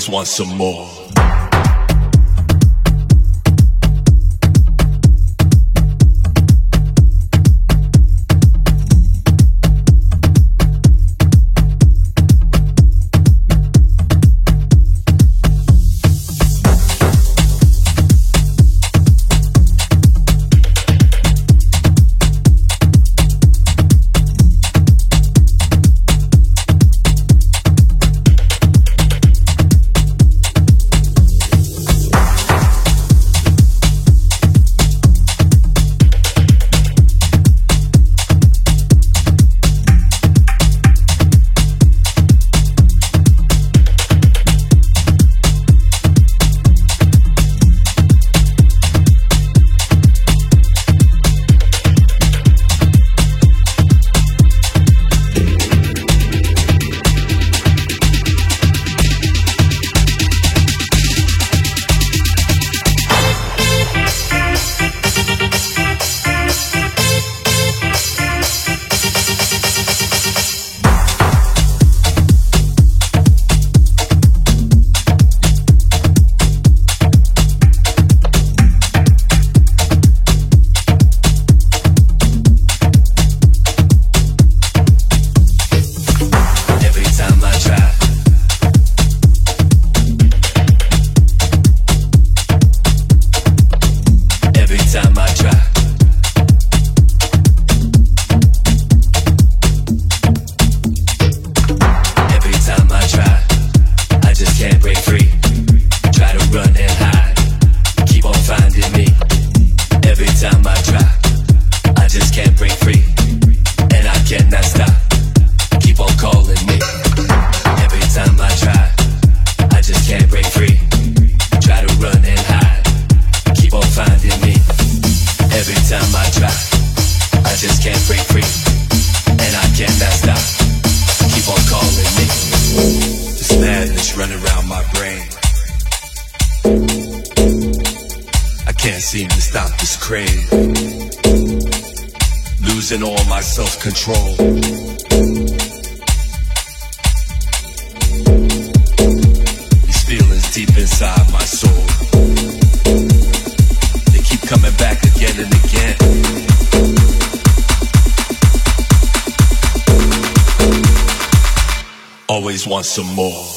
always want some more. Some more.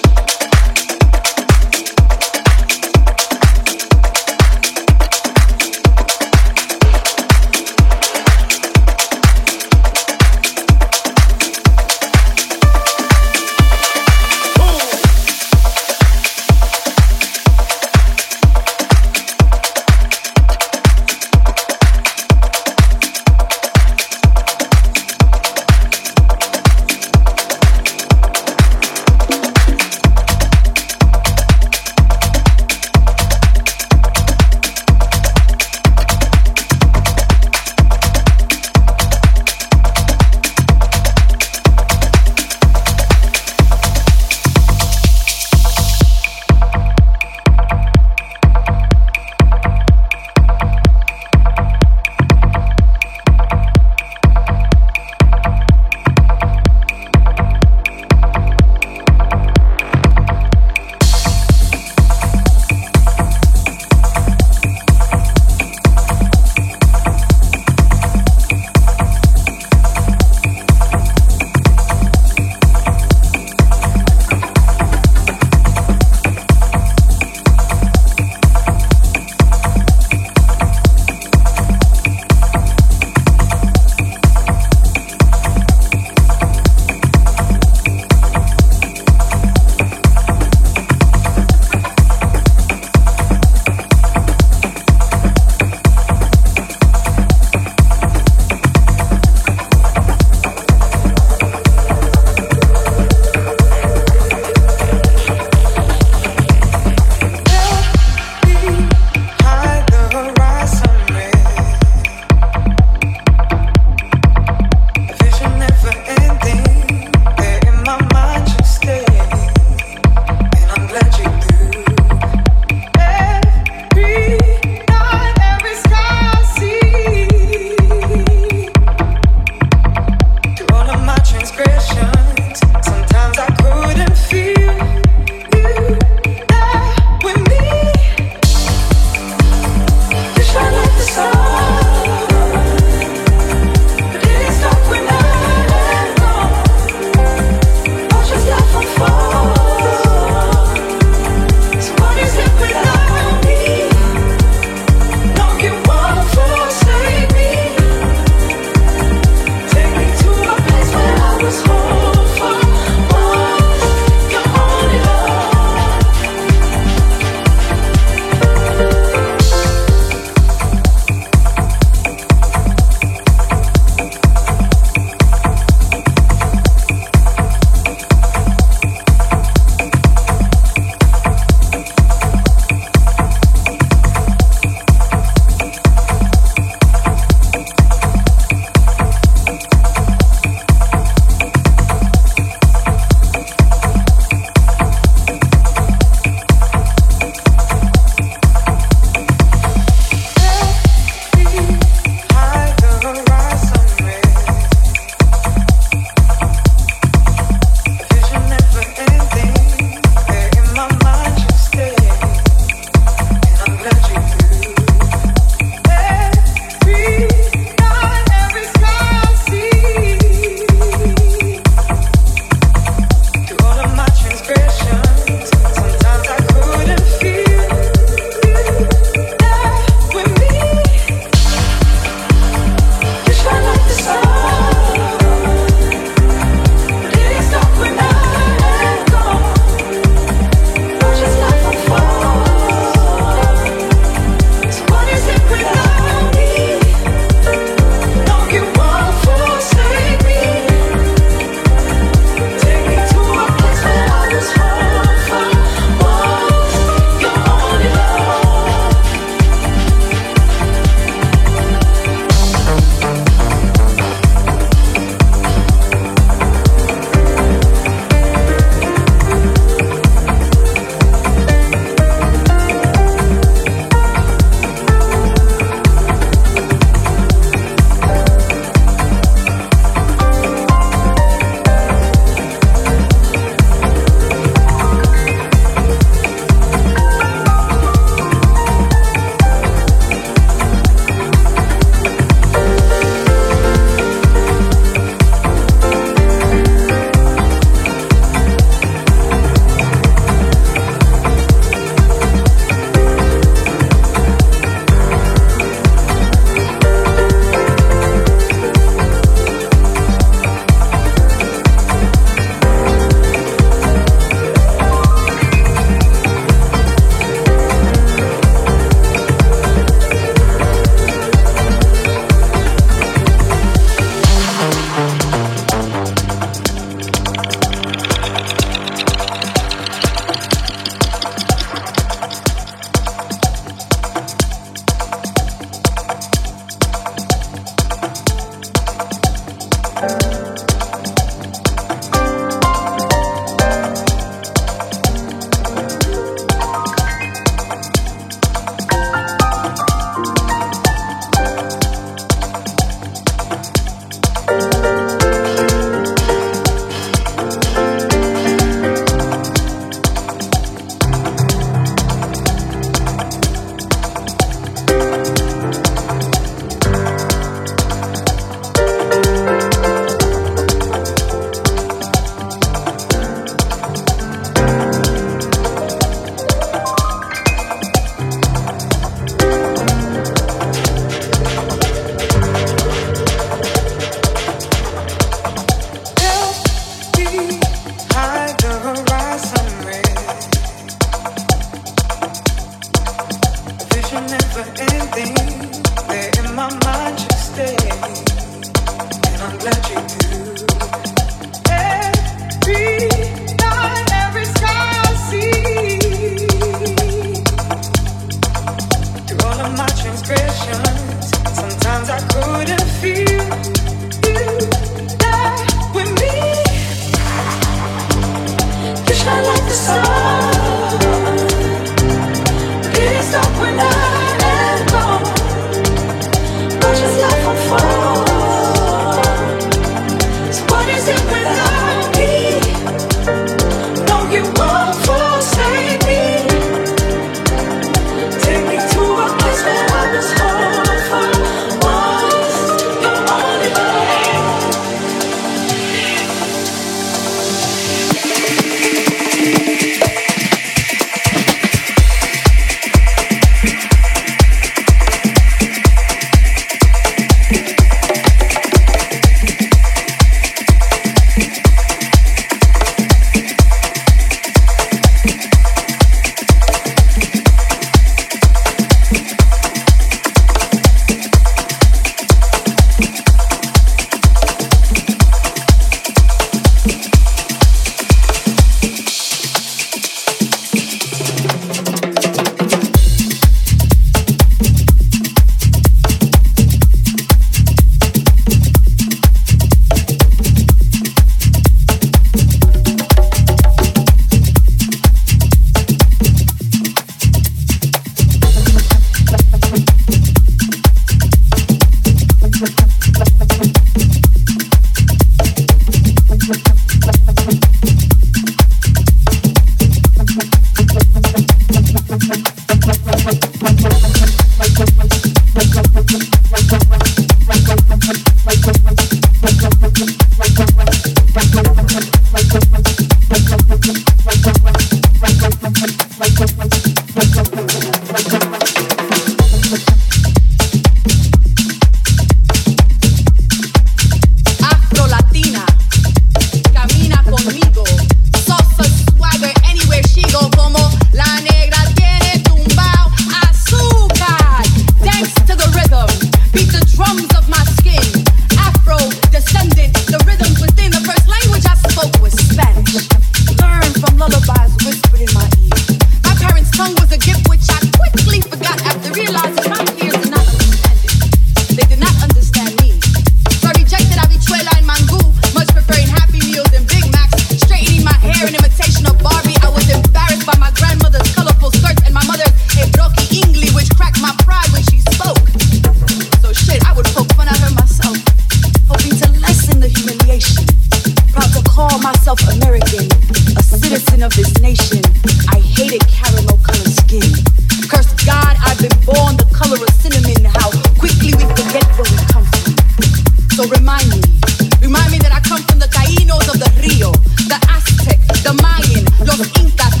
looking fast.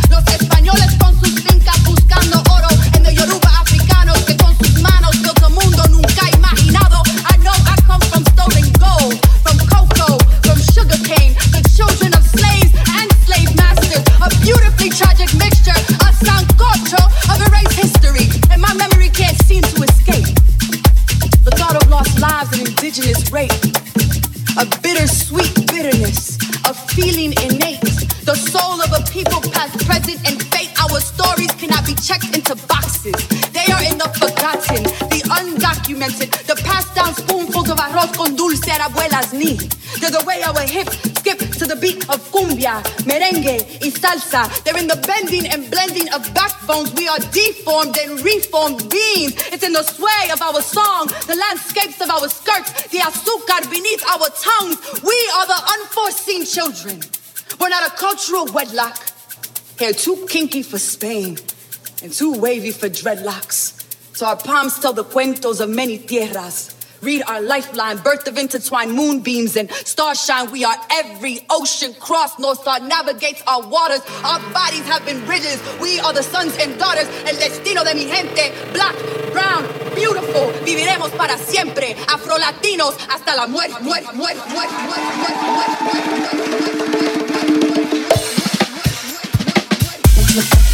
They're in the bending and blending of backbones. We are deformed and reformed beings. It's in the sway of our song, the landscapes of our skirts, the azúcar beneath our tongues. We are the unforeseen children. We're not a cultural wedlock. Hair too kinky for Spain and too wavy for dreadlocks. So our palms tell the cuentos of many tierras. Read our lifeline, birth of intertwined moonbeams and starshine. We are every ocean cross. North Star navigates our waters. Our bodies have been bridges. We are the sons and daughters. El destino de mi gente. Black, brown, beautiful. Viviremos para siempre. Afro-latinos hasta la muerte. muerte, muerte, muerte, muerte, muerte, muerte, muerte, muerte,